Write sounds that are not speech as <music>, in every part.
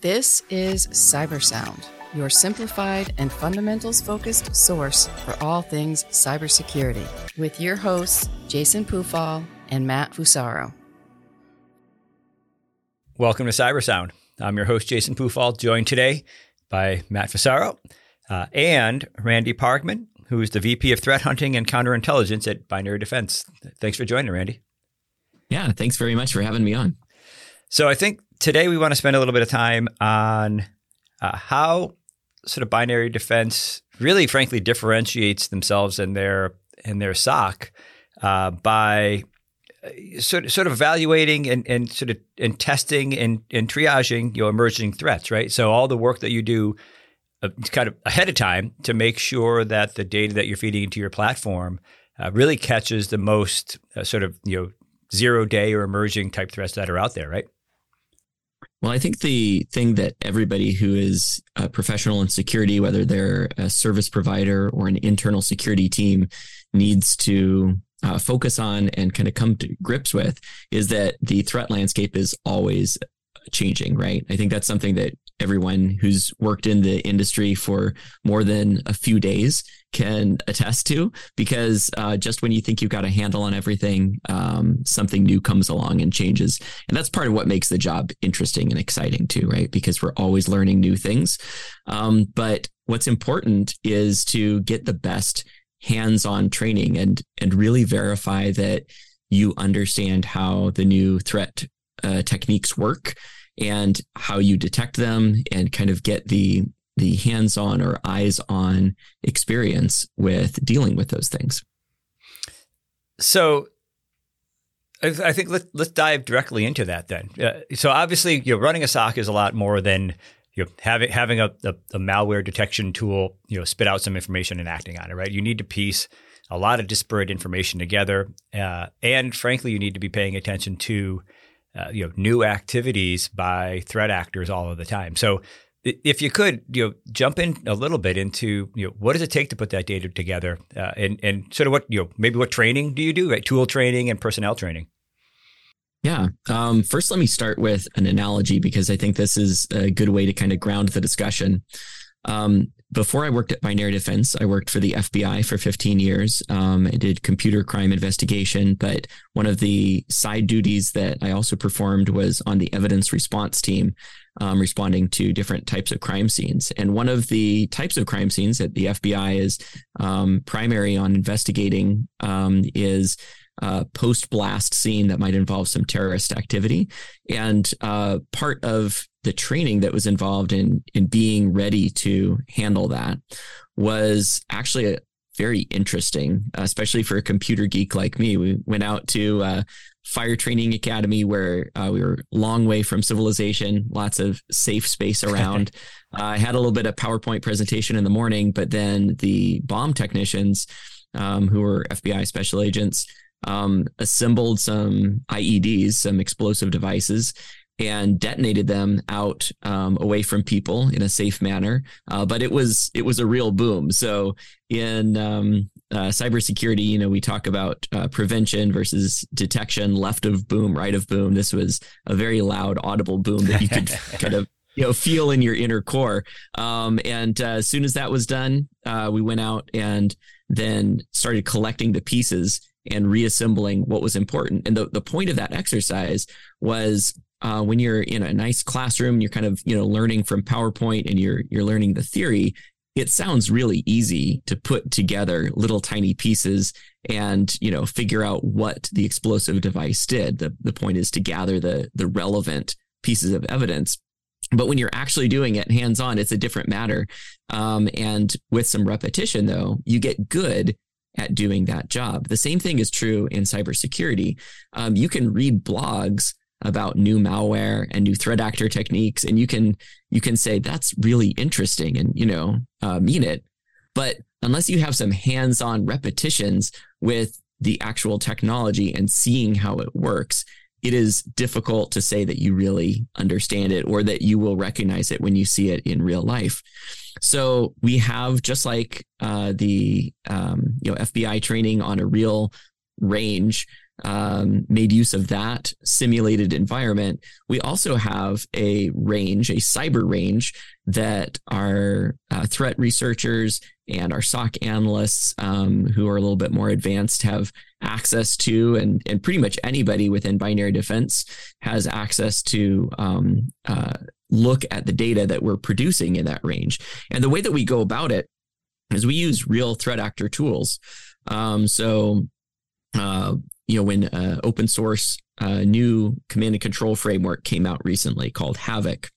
This is Cybersound, your simplified and fundamentals focused source for all things cybersecurity, with your hosts, Jason Pufahl and Matt Fusaro. Welcome to Cybersound. I'm your host, Jason Pufahl, joined today by Matt Fusaro uh, and Randy Pargman, who is the VP of Threat Hunting and Counterintelligence at Binary Defense. Thanks for joining, Randy. Yeah, thanks very much for having me on. So I think today we want to spend a little bit of time on uh, how sort of binary defense really, frankly, differentiates themselves in their in their SOC uh, by uh, sort sort of evaluating and, and sort of and testing and, and triaging you know emerging threats, right? So all the work that you do uh, kind of ahead of time to make sure that the data that you're feeding into your platform uh, really catches the most uh, sort of you know zero day or emerging type threats that are out there, right? Well, I think the thing that everybody who is a professional in security, whether they're a service provider or an internal security team, needs to uh, focus on and kind of come to grips with is that the threat landscape is always changing, right? I think that's something that everyone who's worked in the industry for more than a few days can attest to because uh, just when you think you've got a handle on everything, um, something new comes along and changes. And that's part of what makes the job interesting and exciting too, right? Because we're always learning new things. Um, but what's important is to get the best hands-on training and and really verify that you understand how the new threat uh, techniques work and how you detect them and kind of get the the hands-on or eyes-on experience with dealing with those things. So I think let's let's dive directly into that then. Uh, so obviously, you know, running a SOC is a lot more than you know having having a, a, a, malware detection tool, you know, spit out some information and acting on it. Right? You need to piece a lot of disparate information together, uh, and frankly, you need to be paying attention to uh, you know new activities by threat actors all of the time. So if you could, you know, jump in a little bit into, you know, what does it take to put that data together, uh, and and sort of what, you know, maybe what training do you do, right? Tool training and personnel training. Yeah. Um, first, let me start with an analogy because I think this is a good way to kind of ground the discussion. Um, before I worked at Binary Defense, I worked for the FBI for 15 years. Um, I did computer crime investigation, but one of the side duties that I also performed was on the evidence response team, um, responding to different types of crime scenes. And one of the types of crime scenes that the FBI is um, primary on investigating um, is uh, post blast scene that might involve some terrorist activity. And uh, part of the training that was involved in in being ready to handle that was actually a, very interesting, especially for a computer geek like me. We went out to uh, Fire Training Academy where uh, we were a long way from civilization, lots of safe space <laughs> around. uh, I had a little bit of PowerPoint presentation in the morning, but then the bomb technicians, um, who were FBI special agents, um, assembled some IEDs, some explosive devices, and detonated them out um, away from people in a safe manner. Uh, but it was it was a real boom. So in um, uh, cybersecurity, you know, we talk about uh, prevention versus detection, left of boom, right of boom. This was a very loud, audible boom that you could <laughs> kind of you know feel in your inner core. Um, and uh, as soon as that was done, uh, we went out and then started collecting the pieces and reassembling what was important. And the, the point of that exercise was uh, when you're in a nice classroom, you're kind of you know learning from PowerPoint and you're you're learning the theory. It sounds really easy to put together little tiny pieces and you know figure out what the explosive device did. The the point is to gather the the relevant pieces of evidence. But when you're actually doing it hands on, it's a different matter. Um, and with some repetition, though, you get good at doing that job. The same thing is true in cybersecurity. Um, you can read blogs about new malware and new threat actor techniques, and you can you can say that's really interesting and you know uh, mean it. But unless you have some hands-on repetitions with the actual technology and seeing how it works, it is difficult to say that you really understand it or that you will recognize it when you see it in real life. So we have just like uh, the um, you know FBI training on a real range. um, made use of that simulated environment. We also have a range, a cyber range that our uh, threat researchers and our SOC analysts um, who are a little bit more advanced have access to, and, and pretty much anybody within binary defense has access to um, uh, look at the data that we're producing in that range. And the way that we go about it is we use real threat actor tools. Um, so, uh, you know, when uh, open source uh, new command and control framework came out recently called Havoc,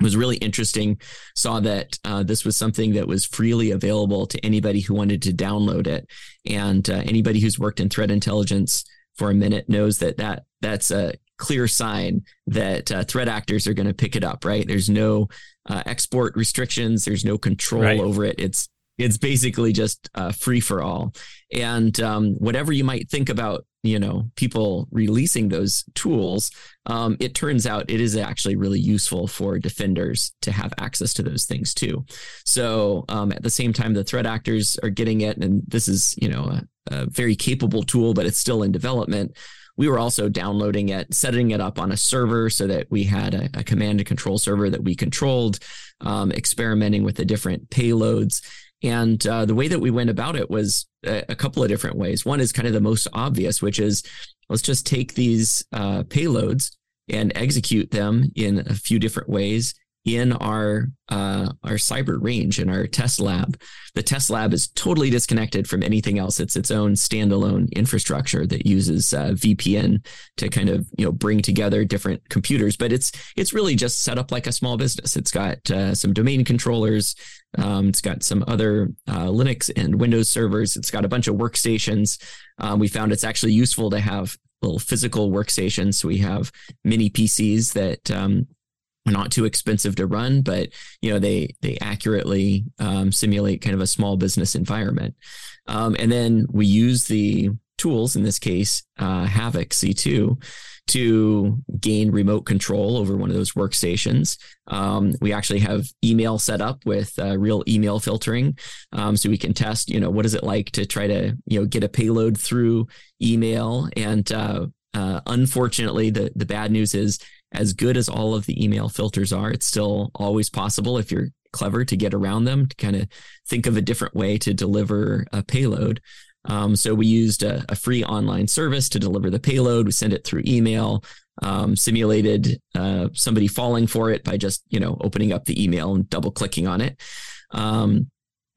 was really interesting. Saw that uh, this was something that was freely available to anybody who wanted to download it, and uh, anybody who's worked in threat intelligence for a minute knows that that that's a clear sign that uh, threat actors are going to pick it up. Right? There's no uh, export restrictions. There's no control right. over it. It's it's basically just uh, free for all. And um, whatever you might think about you know people releasing those tools um, it turns out it is actually really useful for defenders to have access to those things too so um, at the same time the threat actors are getting it and this is you know a, a very capable tool but it's still in development we were also downloading it, setting it up on a server so that we had a, a command and control server that we controlled, um, experimenting with the different payloads. And uh, the way that we went about it was a, a, couple of different ways. One is kind of the most obvious, which is let's just take these uh, payloads and execute them in a few different ways in our uh, our cyber range in our test lab. The test lab is totally disconnected from anything else. It's its own standalone infrastructure that uses uh, VPN to kind of you know bring together different computers. But it's it's really just set up like a small business. It's got uh, some domain controllers. Um, it's got some other uh, Linux and Windows servers. It's got a bunch of workstations. Um, we found it's actually useful to have little physical workstations. So we have mini PCs that um, not too expensive to run, but you know they they accurately um, simulate kind of a small business environment. Um, and then we use the tools, in this case, uh, Havoc C2, to gain remote control over one of those workstations. Um, we actually have email set up with uh, real email filtering, um, so we can test. You know, what is it like to try to you know get a payload through email? And uh, uh, unfortunately, the the bad news is as good as all of the email filters are, it's still always possible if you're clever to get around them to kind of think of a different way to deliver a payload. Um, so we used a, a, free online service to deliver the payload. We send it through email, um, simulated uh, somebody falling for it by just you know opening up the email and double clicking on it. Um,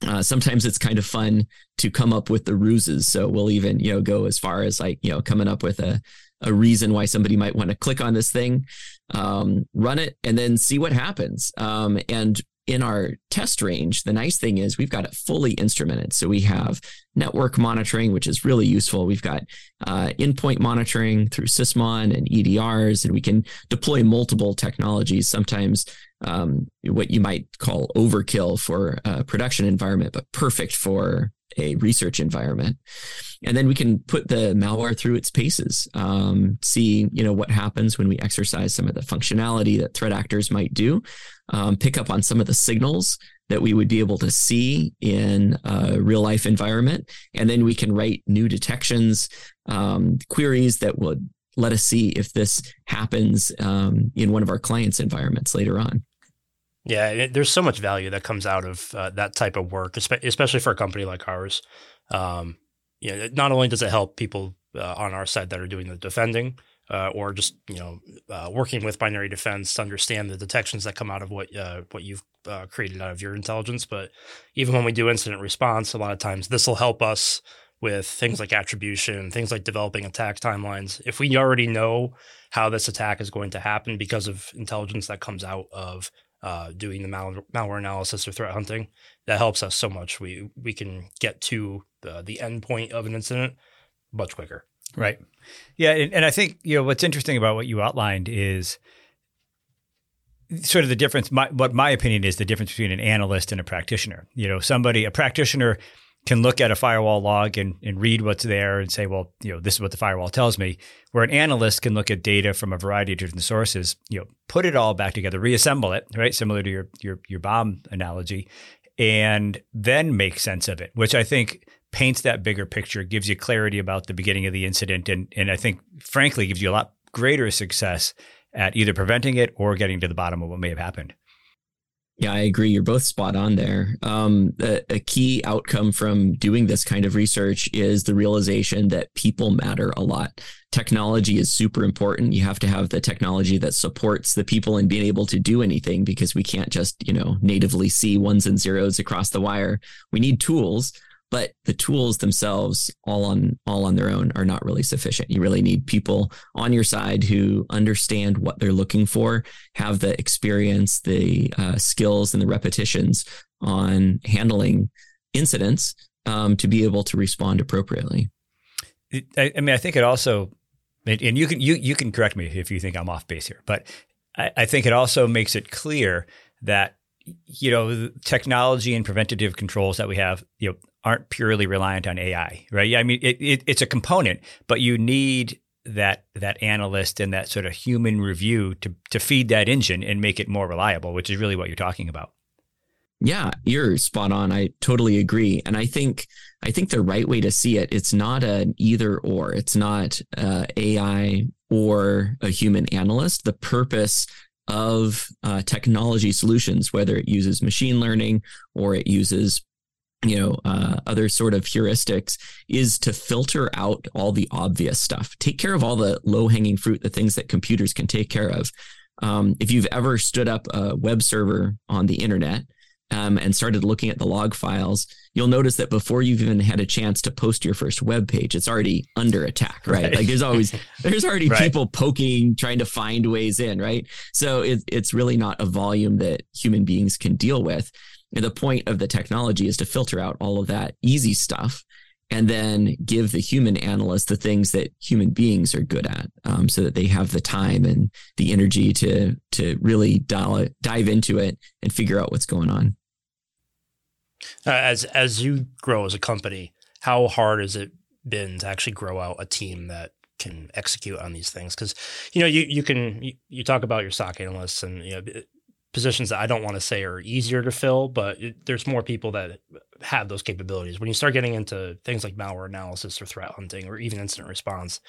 uh, sometimes it's kind of fun to come up with the ruses. So we'll even you know go as far as like you know coming up with a a reason why somebody might want to click on this thing, um, run it, and then see what happens. Um, and in our test range, the nice thing is we've got it fully instrumented. So we have network monitoring, which is really useful. We've got uh, endpoint monitoring through Sysmon and EDRs, and we can deploy multiple technologies. Sometimes um, what you might call overkill for a production environment, but perfect for a research environment. And then we can put the malware through its paces um, see you know what happens when we exercise some of the functionality that threat actors might do um, pick up on some of the signals that we would be able to see in a real life environment. And then we can write new detections um, queries that would let us see if this happens um, in one of our clients environments later on yeah, it, there's so much value that comes out of uh, that type of work, especially for a company like ours. Um, you know, not only does it help people uh, on our side that are doing the defending, uh, or just you know uh, working with binary defense to understand the detections that come out of what uh, what you've uh, created out of your intelligence, but even when we do incident response, a lot of times this will help us with things like attribution, things like developing attack timelines. If we already know how this attack is going to happen because of intelligence that comes out of uh, doing the mal- malware analysis or threat hunting. That helps us so much. We we can get to the the end point of an incident much quicker. Right. Yeah, and, and I think you know what's interesting about what you outlined is sort of the difference. My, what my opinion is the difference between an analyst and a practitioner. You know, somebody a practitioner can look at a firewall log and, and read what's there and say, well, you know, this is what the firewall tells me. Where an analyst can look at data from a variety of different sources, you know, put it all back together, reassemble it, right? Similar to your your your bomb analogy, and then make sense of it, which I think paints that bigger picture, gives you clarity about the beginning of the incident, and and I think frankly gives you a lot greater success at either preventing it or getting to the bottom of what may have happened. Yeah, I agree. You're both spot on there. Um, a, a, key outcome from doing this kind of research is the realization that people matter a lot. Technology is super important. You have to have the technology that supports the people in being able to do anything because we can't just, you know, natively see ones and zeros across the wire. We need tools but the tools themselves all on all on their own are not really sufficient. You really need people on your side who understand what they're looking for have the experience the uh, skills and the repetitions on handling incidents um, to be able to respond appropriately. I, I, mean i think it also and you can you you can correct me if you think i'm off base here but I, I think it also makes it clear that you know technology and preventative controls that we have you know aren't purely reliant on AI, right? Yeah, I mean, it, it, it's a component, but you need that that analyst and that sort of human review to to feed that engine and make it more reliable, which is really what you're talking about. Yeah, you're spot on. I totally agree, and I think I think the right way to see it, it's not an either or. It's not uh, AI or a human analyst. The purpose of uh, technology solutions, whether it uses machine learning or it uses you know uh, other sort of heuristics is to filter out all the obvious stuff. Take care of all the low hanging fruit the things that computers can take care of. Um, if you've ever stood up a web server on the internet um, and started looking at the log files you'll notice that before you've even had a chance to post your first web page it's already under attack right, right. like there's always <laughs> there's already right. people poking trying to find ways in right? So it, it's really not a volume that human beings can deal with the point of the technology is to filter out all of that easy stuff and then give the human analyst the things that human beings are good at um, so that they have the time and the energy to to really dive, dive into it and figure out what's going on. Uh, as as you grow as a company how hard has it been to actually grow out a team that can execute on these things? Because you know you you can you, you, talk about your SOC analysts and you know positions that I don't want to say are easier to fill, but it, there's more people that have those capabilities. When you start getting into things like malware analysis or threat hunting or even incident response,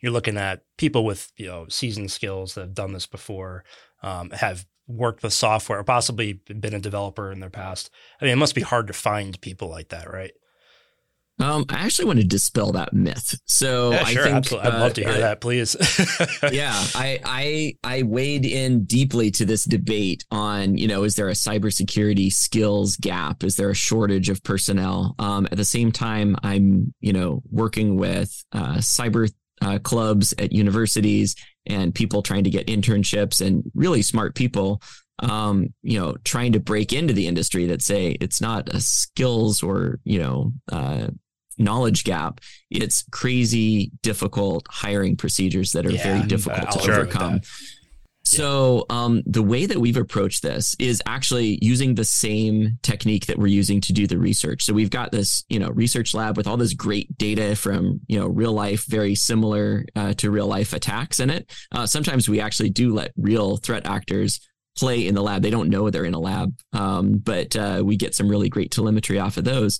you're looking at people with you know seasoned skills that have done this before, um, have worked with software, or possibly been a developer in their past. I mean, it must be hard to find people like that, right? Um, I actually want to dispel that myth. So yeah, sure, I think absolutely. I'd love to hear uh, that, please. <laughs> yeah, I, I I wade in deeply to this debate on you know is there a cybersecurity skills gap? Is there a shortage of personnel? Um, at the same time, I'm you know working with uh, cyber uh, clubs at universities and people trying to get internships and really smart people um, you know, trying to break into the industry that say it's not a skills or, you know, uh, knowledge gap. It's crazy, difficult hiring procedures that are yeah, very difficult to overcome. So um, the way that we've approached this is actually using the same technique that we're using to do the research. So we've got this, you know, research lab with all this great data from, you know, real life, very similar uh, to real life attacks in it. Uh, sometimes we actually do let real threat actors play in the lab. They don't know they're in a lab, um, but uh, we get some really great telemetry off of those.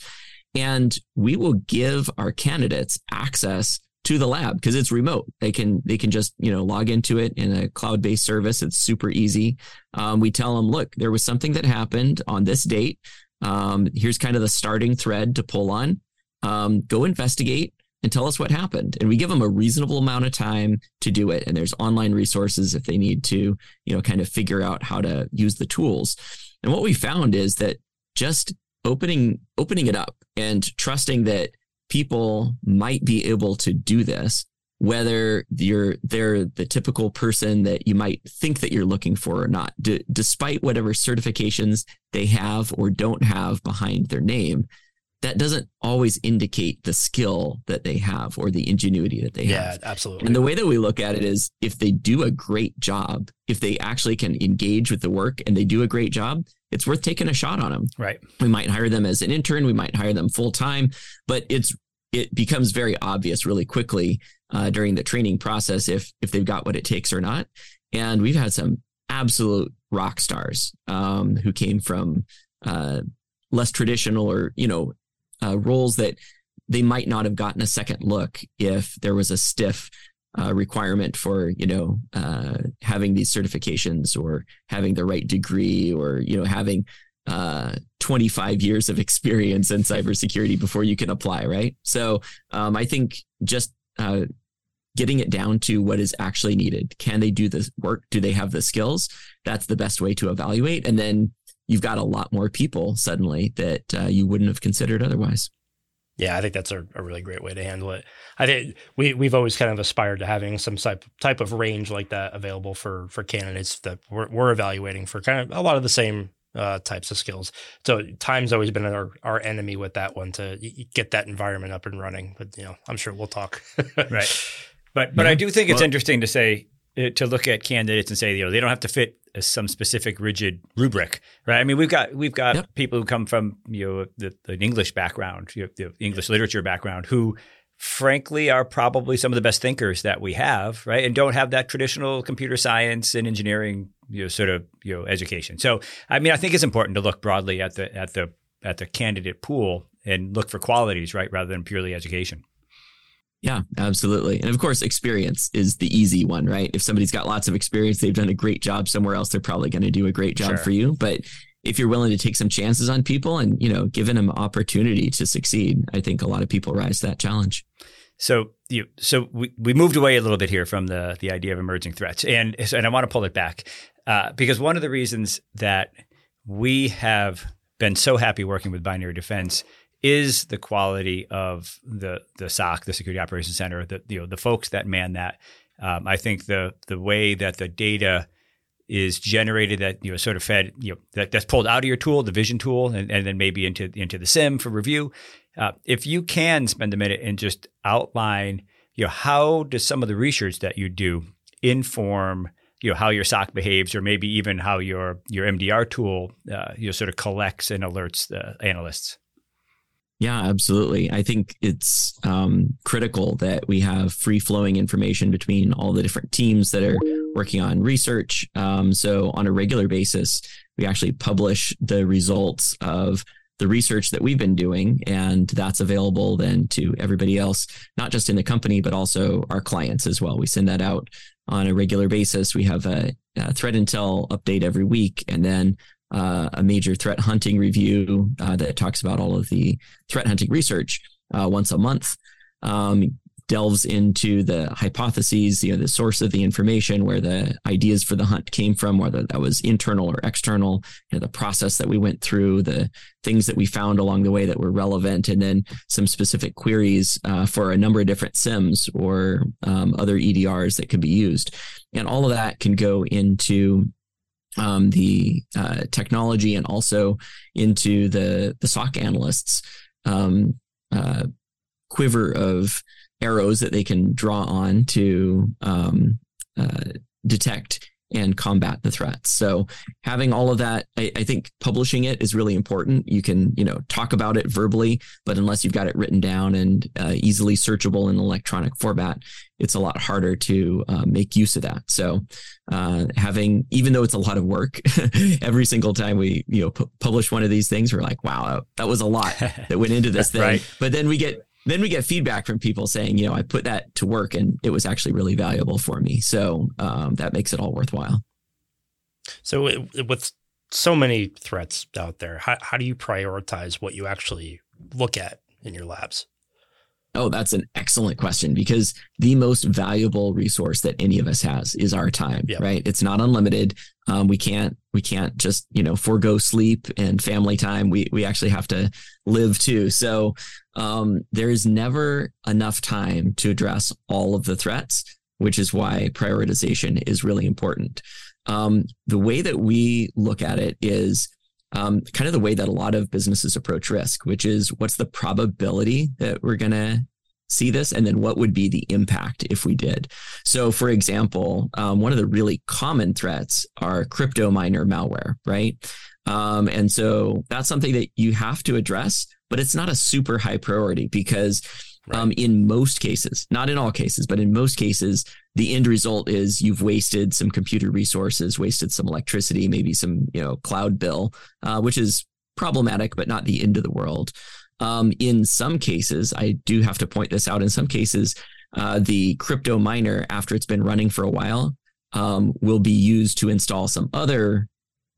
And we will give our candidates access to the lab because it's remote. They can they can just you know log into it in a cloud based service. It's super easy. Um, we tell them, look, there was something that happened on this date. Um, here's kind of the starting thread to pull on. Um, go investigate and tell us what happened. And we give them a reasonable amount of time to do it. And there's online resources if they need to, you know, kind of figure out how to use the tools. And what we found is that just opening opening it up and trusting that people might be able to do this whether you're they're the typical person that you might think that you're looking for or not D- despite whatever certifications they have or don't have behind their name that doesn't always indicate the skill that they have or the ingenuity that they yeah, have. Yeah, absolutely. And the way that we look at it is if they do a great job, if they actually can engage with the work and they do a great job, it's worth taking a shot on them. Right. We might hire them as an intern, we might hire them full time, but it's it becomes very obvious really quickly uh, during the training process if if they've got what it takes or not. And we've had some absolute rock stars um, who came from uh, less traditional or you know uh, roles that they might not have gotten a second look if there was a stiff uh, requirement for you know uh, having these certifications or having the right degree or you know having uh, 25 years of experience in cybersecurity before you can apply, right? So um, I think just uh, getting it down to what is actually needed. Can they do this work? Do they have the skills? That's the best way to evaluate. And then you've got a lot more people suddenly that uh, you wouldn't have considered otherwise. Yeah, I think that's a, a, really great way to handle it. I think we we've always kind of aspired to having some type type of range like that available for for candidates that we're, we're evaluating for kind of a lot of the same uh, types of skills. So time's always been our, our enemy with that one to get that environment up and running. But you know, I'm sure we'll talk. <laughs> right. <laughs> But but yeah. I do think it's well, interesting to say uh, to look at candidates and say you know they don't have to fit some specific rigid rubric, right? I mean we've got we've got yep. people who come from you know the, the English background, you know, the English literature background, who frankly are probably some of the best thinkers that we have, right? And don't have that traditional computer science and engineering you know sort of you know education. So I mean I think it's important to look broadly at the at the at the candidate pool and look for qualities, right, rather than purely education. Yeah, absolutely. And of course, experience is the easy one, right? If somebody's got lots of experience, they've done a great job somewhere else, they're probably going to do a great job sure. for you. But if you're willing to take some chances on people and, you know, giving them opportunity to succeed, I think a lot of people rise to that challenge. So you so we, we moved away a little bit here from the the idea of emerging threats. And and I want to pull it back. Uh, because one of the reasons that we have been so happy working with binary defense is the quality of the the SOC, the Security Operations Center, the you know the folks that man that. Um, I think the the way that the data is generated that you know sort of fed you know that, that's pulled out of your tool, the vision tool, and, and then maybe into into the SIEM for review. Uh, if you can spend a minute and just outline, you know, how does some of the research that you do inform you know how your SOC behaves, or maybe even how your your MDR tool uh, you know sort of collects and alerts the analysts. Yeah, absolutely. I think it's um, critical that we have free flowing information between all the different teams that are working on research. Um, so, on a regular basis, we actually publish the results of the research that we've been doing, and that's available then to everybody else, not just in the company, but also our clients as well. We send that out on a regular basis. We have a, a threat intel update every week, and then uh, a major threat hunting review uh, that talks about all of the threat hunting research uh, once a month. Um, delves into the hypotheses, you know, the source of the information, where the ideas for the hunt came from, whether that was internal or external, you know, the process that we went through, the things that we found along the way that were relevant, and then some specific queries uh, for a number of different SIEMs or um, other EDRs that could be used. And all of that can go into um, the uh, technology and also into the the SOC analysts um, uh, quiver of arrows that they can draw on to um, uh, detect and combat the threats. So having all of that, I, I, think publishing it is really important. You can, you know, talk about it verbally, but unless you've got it written down and uh, easily searchable in electronic format, it's a lot harder to uh, make use of that. So uh, having, even though it's a lot of work, <laughs> every single time we, you know, pu- publish one of these things, we're like, wow, that was a lot <laughs> that went into this thing. right. But then we get then we get feedback from people saying, you know, I put that to work and it was actually really valuable for me. So um, that makes it all worthwhile. So with so many threats out there, how, how do you prioritize what you actually look at in your labs? Oh, that's an excellent question because the most valuable resource that any of us has is our time, yep. right? It's not unlimited. Um, we can't we can't just you know forego sleep and family time. We we actually have to live too. So um, there is never enough time to address all of the threats, which is why prioritization is really important. Um, the way that we look at it is um, kind of the way that a lot of businesses approach risk, which is what's the probability that we're going to see this and then what would be the impact if we did so for example um, one of the really common threats are crypto miner malware right um, and so that's something that you have to address but it's not a super high priority because right. um, in most cases not in all cases but in most cases the end result is you've wasted some computer resources, wasted some electricity, maybe some you know cloud bill, uh, which is problematic, but not the end of the world. Um, in some cases, I do have to point this out. In some cases, uh, the crypto miner, after it's been running for a while, um, will be used to install some other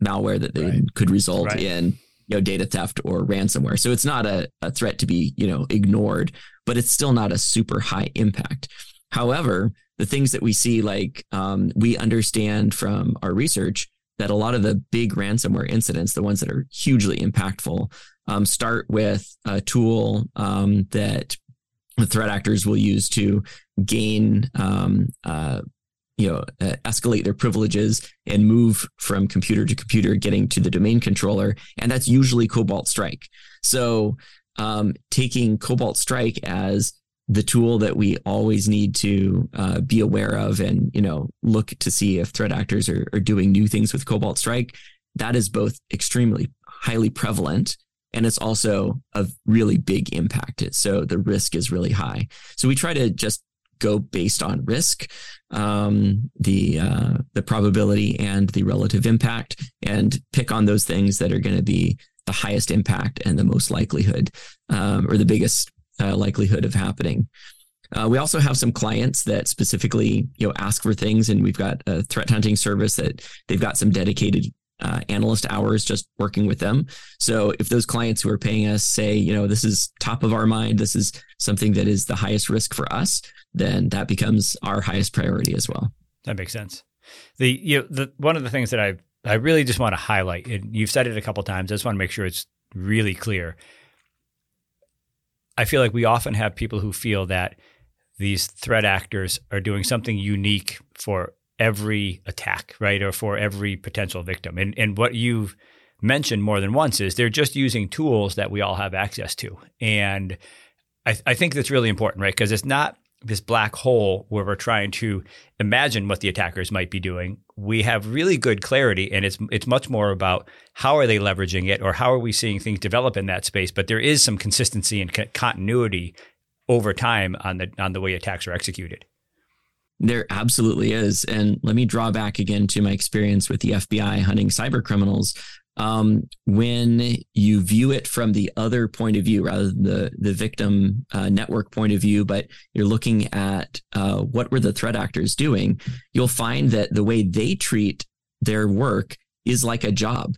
malware that right. could result right. in you know data theft or ransomware. So it's not a, a threat to be you know ignored, but it's still not a super high impact. However, the things that we see, like um, we understand from our research that a lot of the big ransomware incidents, the ones that are hugely impactful, um, start with a tool um, that the threat actors will use to gain um, uh, you know uh, escalate their privileges and move from computer to computer getting to the domain controller and that's usually cobalt strike. So um, taking cobalt strike as the tool that we always need to uh, be aware of and you know look to see if threat actors are, are doing new things with cobalt strike that is both extremely highly prevalent and it's also a really big impact. So the risk is really high. So we try to just go based on risk, um, the uh, the probability and the relative impact, and pick on those things that are going to be the highest impact and the most likelihood, um, or the biggest uh, likelihood of happening. Uh, we also have some clients that specifically, you know, ask for things, and we've got a threat hunting service that they've got some dedicated uh, analyst hours just working with them. So if those clients who are paying us say, you know, this is top of our mind, this is something that is the highest risk for us, then that becomes our highest priority as well. That makes sense. The you know, the one of the things that I I really just want to highlight, and you've said it a couple times. I just want to make sure it's really clear. I feel like we often have people who feel that these threat actors are doing something unique for every attack, right, or for every potential victim. And and what you've mentioned more than once is they're just using tools that we all have access to, and I, I think that's really important, right? Because it's not this black hole where we're trying to imagine what the attackers might be doing. We have really good clarity, and it's it's much more about how are they leveraging it, or how are we seeing things develop in that space. But there is some consistency and co- continuity over time on the on the way attacks are executed. There absolutely is. And let me draw back again to my experience with the FBI hunting cyber criminals um, when you view it from the other point of view rather than the the victim uh, network point of view, but you're looking at uh, what were the threat actors doing, you'll find that the way they treat their work is like a job.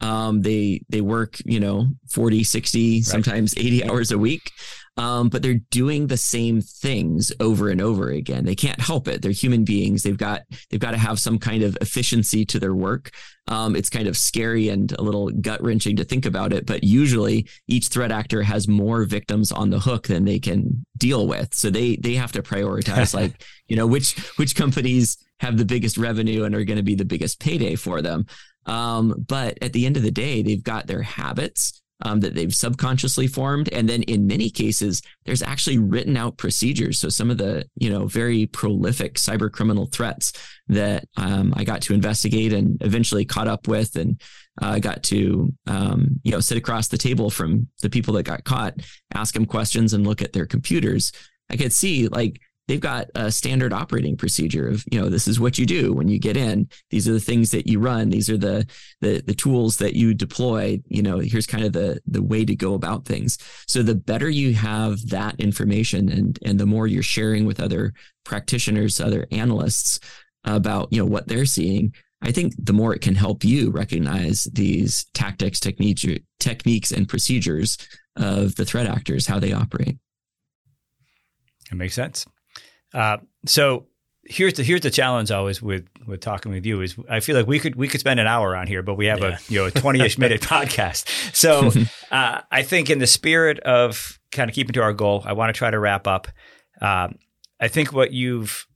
Um, they they work you know 40 60 right. sometimes 80 hours a week um, but they're doing the same things over and over again. They can't help it. They're human beings. They've got they've got to have some kind of efficiency to their work. Um, it's kind of scary and a little gut wrenching to think about it, but usually each threat actor has more victims on the hook than they can deal with. So they they have to prioritize <laughs> like you know which which companies have the biggest revenue and are going to be the biggest payday for them. Um, but at the end of the day, they've got their habits um, that they've subconsciously formed. And then in many cases, there's actually written out procedures. So some of the, you know, very prolific cyber criminal threats that um, I got to investigate and eventually caught up with and uh, got to, um, you know, sit across the table from the people that got caught, ask them questions and look at their computers. I could see like they've got a standard operating procedure of you know this is what you do when you get in these are the things that you run these are the the, the tools that you deploy you know here's kind of the the way to go about things so the better you have that information and and the more you're sharing with other practitioners other analysts about you know what they're seeing I think the more it can help you recognize these tactics, techniques, techniques, and procedures of the threat actors, how they operate. It makes sense. Uh, so here's the here's the challenge always with with talking with you is I feel like we could we could spend an hour on here, but we have yeah. a you know a twenty ish minute <laughs> podcast. So <laughs> uh, I think in the spirit of kind of keeping to our goal, I want to try to wrap up. Um, I think what you've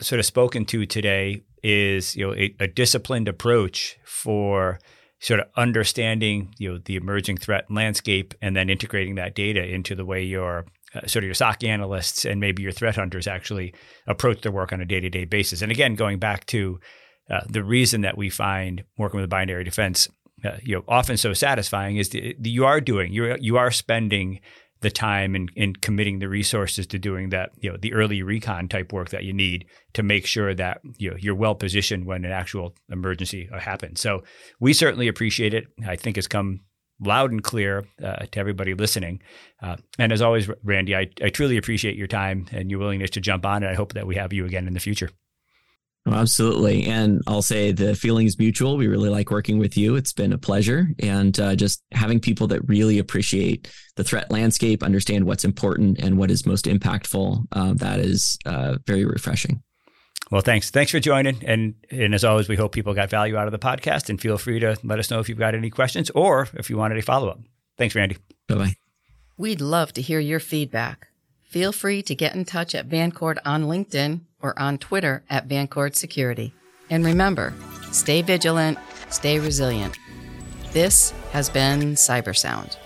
sort of spoken to today is you know a, a disciplined approach for sort of understanding you know the emerging threat landscape and then integrating that data into the way you're uh, sort of your SOC analysts and maybe your threat hunters actually approach their work on a day to day basis. And again, going back to uh, the reason that we find working with binary defense, uh, you know, often so satisfying is that you are doing you you are spending the time and, committing the resources to doing that, you know, the early recon type work that you need to make sure that you know, you're well positioned when an actual emergency happens. So we certainly appreciate it. I think it's come loud and clear uh, to everybody listening. Uh, and as always, Randy, I, I truly appreciate your time and your willingness to jump on. And I hope that we have you again in the future. Oh, absolutely. And I'll say the feeling is mutual. We really like working with you. It's been a pleasure. And uh, just having people that really appreciate the threat landscape, understand what's important and what is most impactful, uh, that is uh, very refreshing. Well, thanks. Thanks for joining. And, and as always, we hope people got value out of the podcast and feel free to let us know if you've got any questions or if you wanted a follow up. Thanks, Randy. Bye bye. We'd love to hear your feedback. Feel free to get in touch at Vancord on LinkedIn or on Twitter at Vancord Security. And remember, stay vigilant, stay resilient. This has been Cyber Sound.